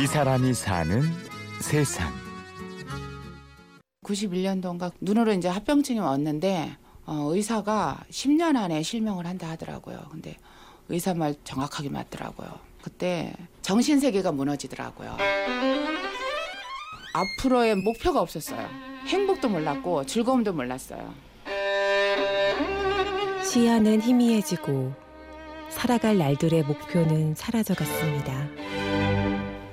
이 사람이 사는 세상. 91년도인가 눈으로 이제 합병증이 왔는데 어, 의사가 10년 안에 실명을 한다 하더라고요. 근데 의사 말 정확하게 맞더라고요. 그때 정신 세계가 무너지더라고요. 앞으로의 목표가 없었어요. 행복도 몰랐고 즐거움도 몰랐어요. 시야는 희미해지고 살아갈 날들의 목표는 사라져갔습니다.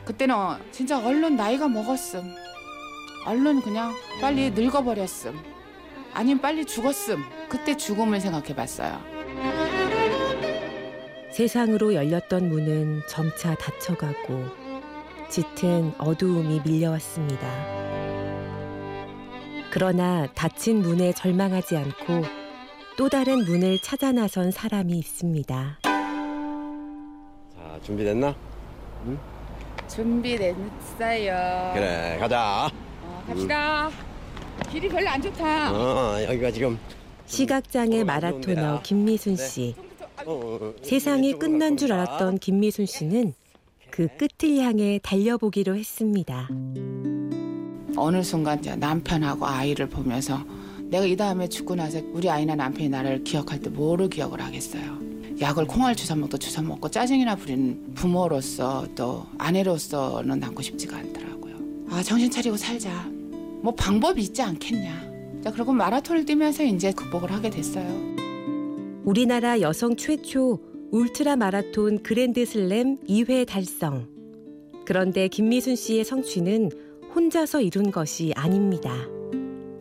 그때는 진짜 얼른 나이가 먹었음. 얼른 그냥 빨리 늙어버렸음. 아니면 빨리 죽었음. 그때 죽음을 생각해 봤어요. 세상으로 열렸던 문은 점차 닫혀가고 짙은 어두움이 밀려왔습니다. 그러나 닫힌 문에 절망하지 않고 또 다른 문을 찾아 나선 사람이 있습니다. 자, 준비됐나? 준비됐어요. 그래, 가자. 어, 갑시다. 길이 별로 안 좋다. 어, 여기가 지금 시각장애 어, 마라토너 좋은데요. 김미순 씨. 어, 어, 어, 세상이 끝난 줄. 알았던 김미순 씨는 그 끝을 향해 달려보기로 했습니다. 어느 순간 남편하고 아이를 보면서 내가 이 다음에 죽고 나서 우리 아이나 남편이 나를 기억할 때 뭐를 기억을 하겠어요. 약을 콩알 주사 먹도 주사 먹고 짜증이나 부리는 부모로서 또 아내로서는 남고 싶지가 않더라고요. 아 정신 차리고 살자. 뭐 방법이 있지 않겠냐. 자 그리고 마라톤을 뛰면서 이제 극복을 하게 됐어요. 우리나라 여성 최초 울트라 마라톤 그랜드 슬램 2회 달성. 그런데 김미순 씨의 성취는 혼자서 이룬 것이 아닙니다.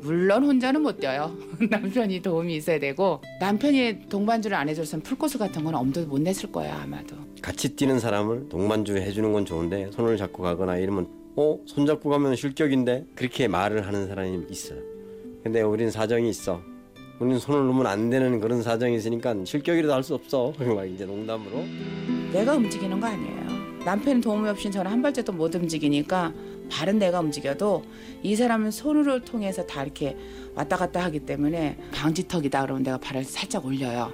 물론 혼자는 못 뛰어요. 남편이 도움이 있어야 되고 남편이 동반주를 안 해줬으면 풀코스 같은 건 엄두도 못 냈을 거예요 아마도. 같이 뛰는 사람을 동반주 해주는 건 좋은데 손을 잡고 가거나 이러면 어? 손 잡고 가면 실격인데 그렇게 말을 하는 사람이 있어요. 근데 우린 사정이 있어. 우린 손을 놓으면 안 되는 그런 사정이 있으니까 실격이라도 할 수 없어. 막 이제 농담으로. 내가 움직이는 거 아니에요. 남편 도움이 없이 저는 한 발짝도 못 움직이니까 발은 내가 움직여도 이 사람은 손으로 통해서 다 이렇게 왔다 갔다 하기 때문에 방지턱이다 그러면 내가 발을 살짝 올려요.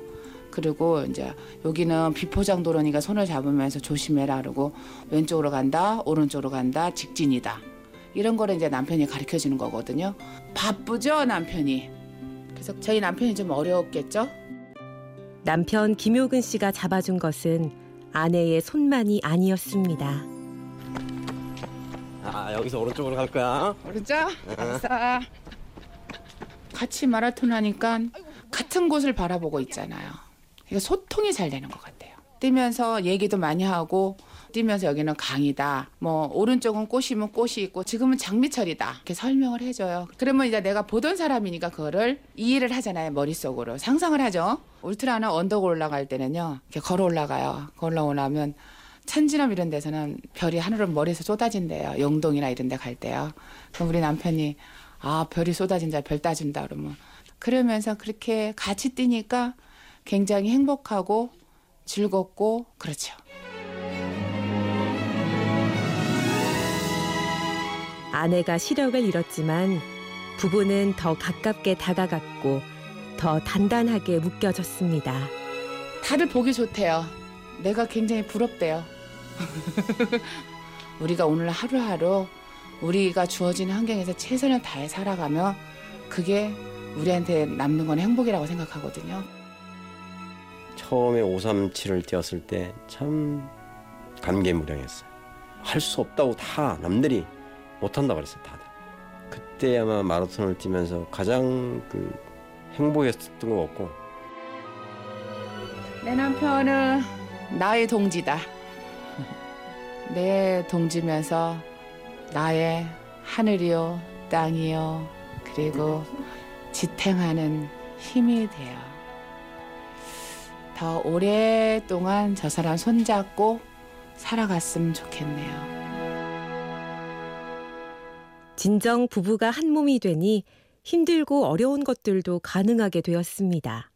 그리고 이제 여기는 비포장 도로니까 손을 잡으면서 조심해라 그러고 왼쪽으로 간다 오른쪽으로 간다 직진이다 이런 거를 이제 남편이 가르쳐 주는 거거든요. 바쁘죠 남편이. 그래서 저희 남편이 좀 어려웠겠죠. 남편 김효근 씨가 잡아준 것은 아내의 손만이 아니었습니다. 아 여기서 오른쪽으로 갈 거야. 오른쪽 알았어. 같이 마라톤 하니까 같은 곳을 바라보고 있잖아요. 이거 소통이 잘 되는 것 같아요. 뛰면서 얘기도 많이 하고 뛰면서 여기는 강이다. 뭐 오른쪽은 꽃이면 꽃이 있고 지금은 장미철이다. 이렇게 설명을 해줘요. 그러면 이제 내가 보던 사람이니까 그거를 이해를 하잖아요. 머릿속으로 상상을 하죠. 울트라는 언덕 올라갈 때는요. 이렇게 걸어 올라가요. 걸어 올라오면 천지남 이런 데서는 별이 하늘로 머리에서 쏟아진대요. 영동이나 이런 데 갈 때요. 그럼 우리 남편이 아 별이 쏟아진다 별 따준다 그러면 그러면서 그렇게 같이 뛰니까 굉장히 행복하고 즐겁고 그렇죠. 아내가 시력을 잃었지만 부부는 더 가깝게 다가갔고 더 단단하게 묶여졌습니다. 다들 보기 좋대요. 내가 굉장히 부럽대요. 우리가 오늘 하루하루 우리가 주어진 환경에서 최선을 다해 살아가며 그게 우리한테 남는 건 행복이라고 생각하거든요. 처음에 537을 뛰었을 때 참 감개무량했어요. 할 수 없다고 다 남들이 못한다 그랬어요 다들. 그때 아마 마라톤을 뛰면서 가장 그 행복했었던 것 같고 내 남편은 나의 동지다. 내 동지면서 나의 하늘이요, 땅이요, 그리고 지탱하는 힘이 돼요. 더 오랫동안 저 사람 손잡고 살아갔으면 좋겠네요. 진정 부부가 한 몸이 되니 힘들고 어려운 것들도 가능하게 되었습니다.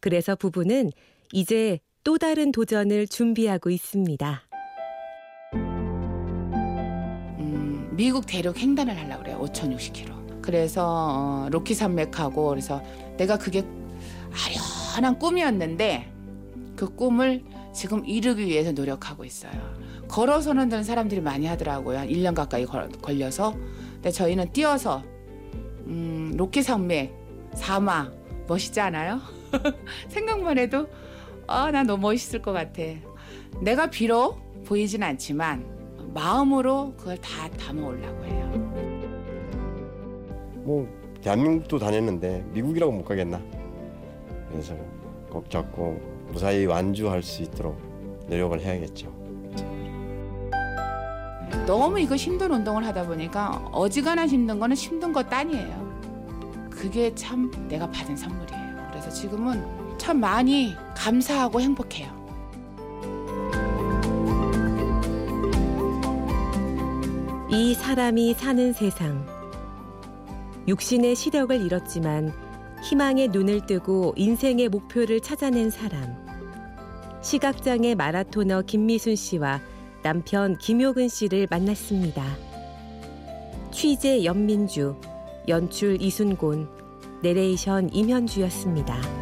그래서 부부는 이제 또 다른 도전을 준비하고 있습니다. 음, 미국 대륙 횡단을 하려고 그래요. 5,060km. 그래서 어, 로키 산맥하고 그래서 내가 그게 아련한 꿈이었는데 그 꿈을 지금 이루기 위해서 노력하고 있어요. 걸어서는 는 사람들이 많이 하더라고요. 한 1년 가까이 걸, 걸려서. 근데 저희는 뛰어서 음, 로켓 산맥, 사막 멋있지 않아요? 생각만 해도 아, 나 너무 멋있을 것 같아. 내가 비록 보이진 않지만 마음으로 그걸 다 담아 오려고 해요. 뭐 대한민국도 다녔는데 미국이라고 못 가겠나? 그래서 꼭 잡고 무사히 완주할 수 있도록 노력을 해야겠죠. 너무 이거 힘든 운동을 하다 보니까 어지간한 힘든 거는 힘든 것 아니에요. 그게 참 내가 받은 선물이에요. 그래서 지금은 참 많이 감사하고 행복해요. 이 사람이 사는 세상. 육신의 시력을 잃었지만 희망의 눈을 뜨고 인생의 목표를 찾아낸 사람. 시각장애 마라토너 김미순 씨와 남편 김효근 씨를 만났습니다. 취재 연민주, 연출 이순곤, 내레이션 임현주였습니다.